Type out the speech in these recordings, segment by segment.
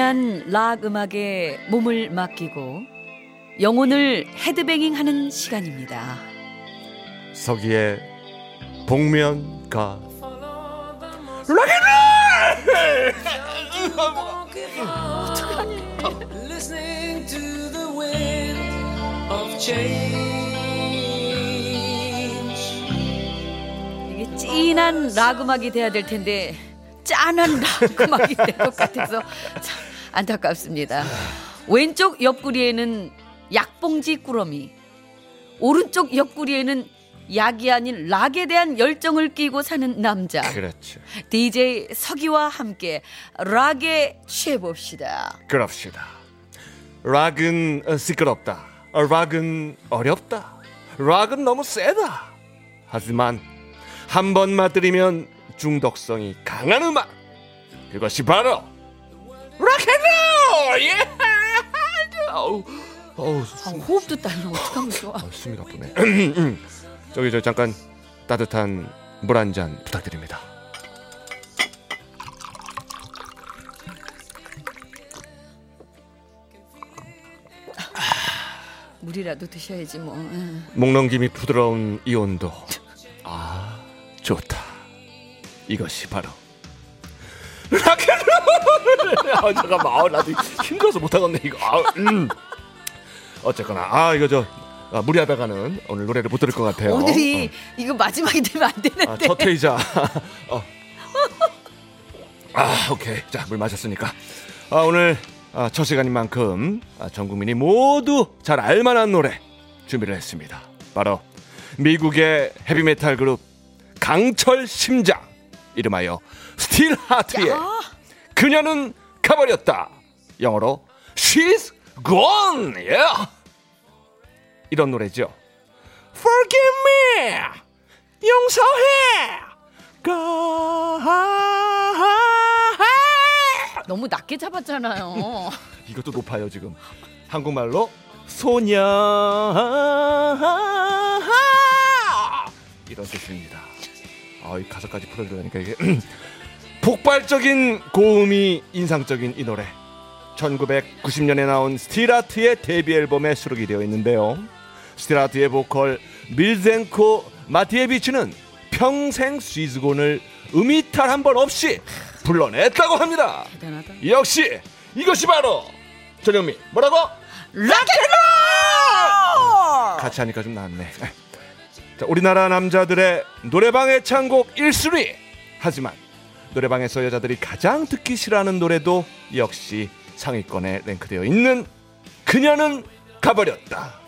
진한 락 음악에 몸을 맡기고 영혼을 헤드뱅잉 하는 시간입니다. 서기의 복면가. 이게 진한 락 음악이 돼야 될 텐데 짠한 락 음악이 될 것 같아서 참 안타깝습니다. 왼쪽 옆구리에는 약봉지 꾸러미, 오른쪽 옆구리에는 약이 아닌 락에 대한 열정을 끼고 사는 남자. 그렇죠. DJ 서기와 함께 락에 취해봅시다. 그럽시다. 락은 어, 시끄럽다. 어, 락은 어렵다. 락은 너무 세다. 하지만 한 번 맛들이면 중독성이 강한 음악. 그것이 바로 락앤롤! 예! 어우, 어우, 아, 숨, 호흡도 딸려 어떡하면 좋아. 어, 숨이 가쁘네. 저기 저 잠깐 따뜻한 물 한 잔 부탁드립니다. 물이라도 드셔야지 뭐. 응. 목 넘김이 부드러운 이 온도. 아, 좋다. 이것이 바로 락앤롤. 아, 잠깐만. 아, 나도 힘들어서 못하겠네 이거. 아, 음. 어쨌거나 아 이거 저 아, 무리하다가는 오늘 노래를 못 들을 것 같아요. 오늘이 이거 마지막이 되면 안 되는데. 어. 아, 첫 회이자. 어. 아, 오케이. 자, 물 마셨으니까. 아, 오늘 아, 첫 시간인 만큼 아, 전 국민이 모두 잘 알만한 노래 준비를 했습니다. 바로 미국의 헤비메탈 그룹 강철 심장 이름하여 스틸 하트의 야. 그녀는 가버렸다. 영어로 She's gone. Yeah. 이런 노래죠. Forgive me. 용서해. 가. 너무 낮게 잡았잖아요. 이것도 높아요 지금. 한국말로 소녀 이런 뜻입니다. 아, 이 가사까지 풀어들으니까 이게 폭발적인 고음이 인상적인 이 노래. 1990년에 나온 스틸아트의 데뷔 앨범에 수록이 되어 있는데요. 스틸아트의 보컬 밀젠코 마티에비치는 평생 스위즈곤을 음이탈 한 번 없이 불러냈다고 합니다. 대단하다. 역시 이것이 바로 전영미 뭐라고? 락앤롤! 같이 하니까 좀 낫네. 자, 우리나라 남자들의 노래방 애창곡 1순위. 하지만 노래방에서 여자들이 가장 듣기 싫어하는 노래도 역시 상위권에 랭크되어 있는 그녀는 가버렸다.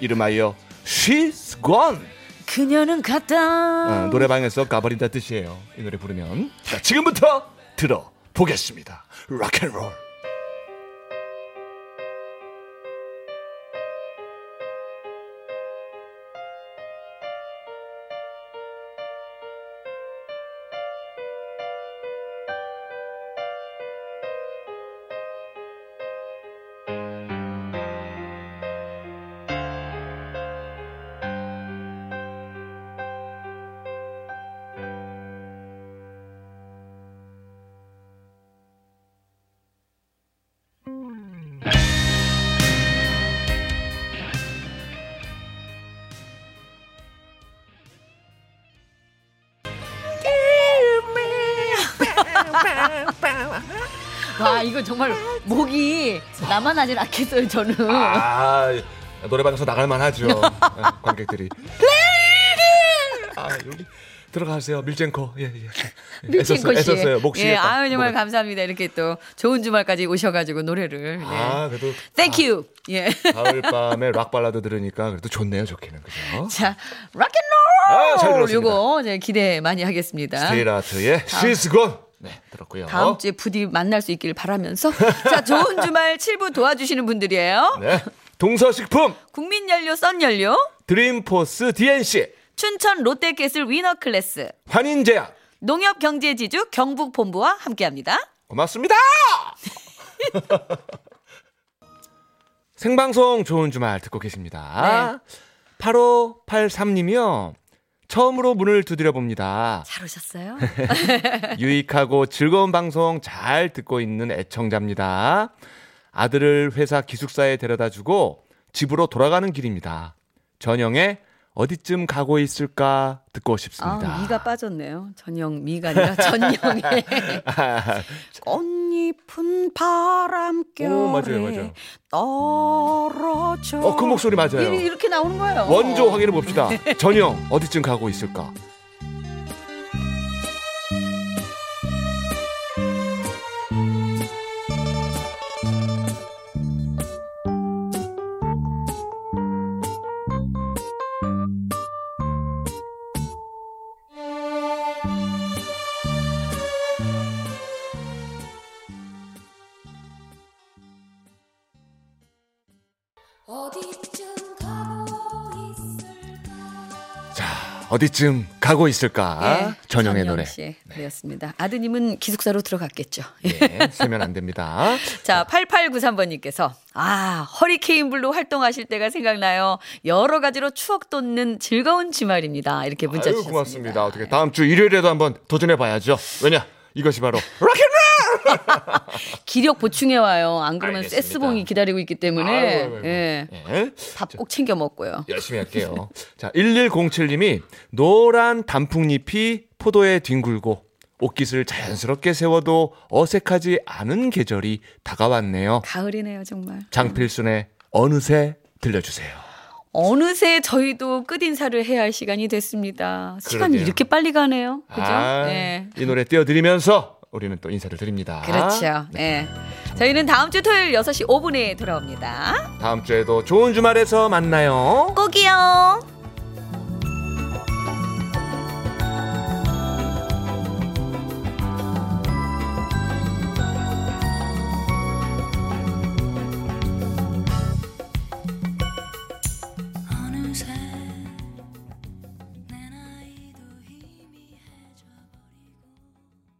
이름하여 She's Gone. 그녀는 갔다. 어, 노래방에서 가버린다 뜻이에요. 이 노래 부르면. 자, 지금부터 들어보겠습니다. 락앤롤. 와 이거 정말 목이 나만 하진 않겠어요 저는. 아 노래방에서 나갈 만 하죠 관객들이 아 여기 들어가세요. 밀젠코. 예, 예. 밀친코 씨. 애썼어요. 목 예. 아유 정말 목을. 감사합니다. 이렇게 또 좋은 주말까지 오셔가지고 노래를. 네. 아, 그래도 Thank you. 예. 가을 밤에 락 발라드 들으니까 그래도 좋네요, 좋기는 그죠? 자, 아, 잘 락앤롤 들었습니다. 요거 이제 기대 많이 하겠습니다. 스테이라트의 She's Gone. 네, 들었고요. 다음 주에 부디 만날 수 있길 바라면서 자 좋은 주말 7부 도와주시는 분들이에요. 네. 동서식품 국민연료 썬연료 드림포스 DNC 춘천 롯데캐슬 위너클래스 환인제약 농협경제지주 경북본부와 함께합니다. 고맙습니다. 생방송 좋은 주말 듣고 계십니다. 8583님이요. 처음으로 문을 두드려 봅니다. 잘 오셨어요? 유익하고 즐거운 방송 잘 듣고 있는 애청자입니다. 아들을 회사 기숙사에 데려다 주고 집으로 돌아가는 길입니다. 전영에 어디쯤 가고 있을까 듣고 싶습니다. 아, 미가 빠졌네요. 전영 미가 아니라 전영에 꽃 잎은 바람결에 오, 맞아요, 맞아요. 떨어져. 어, 그 목소리 맞아요. 이- 이렇게 나오는 거예요. 원조 확인해 봅시다. 전영 어디쯤 가고 있을까? 자, 어디쯤 가고 있을까? 예, 전영의 전영 노래. 씨 그렇습니다. 아드님은 기숙사로 들어갔겠죠. 예, 세면 안 됩니다. 자, 8893번님께서, 아, 허리케인 블루 활동하실 때가 생각나요. 여러 가지로 추억 돋는 즐거운 주말입니다. 이렇게 문자 아유, 주셨습니다. 고맙습니다. 어떻게 다음 주 일요일에도 한번 도전해 봐야죠. 왜냐? 이것이 바로 rock and roll! 기력 보충해 와요. 안 그러면 알겠습니다. 세시봉이 기다리고 있기 때문에. 아이고, 아이고, 아이고. 예. 예. 밥꼭 챙겨 먹고요. 열심히 할게요. 자, 1107님이 노란 단풍잎이 포도에 뒹굴고 옷깃을 자연스럽게 세워도 어색하지 않은 계절이 다가왔네요. 가을이네요, 정말. 장필순의 어느새 들려주세요. 어느새 저희도 끝인사를 해야 할 시간이 됐습니다. 시간이 그러게요. 이렇게 빨리 가네요. 그죠? 아, 예. 이 노래 띄워드리면서 우리는 또 인사를 드립니다. 그렇죠. 예. 저희는 다음 주 토요일 6시 5분에 돌아옵니다. 다음 주에도 좋은 주말에서 만나요. 꼭이요.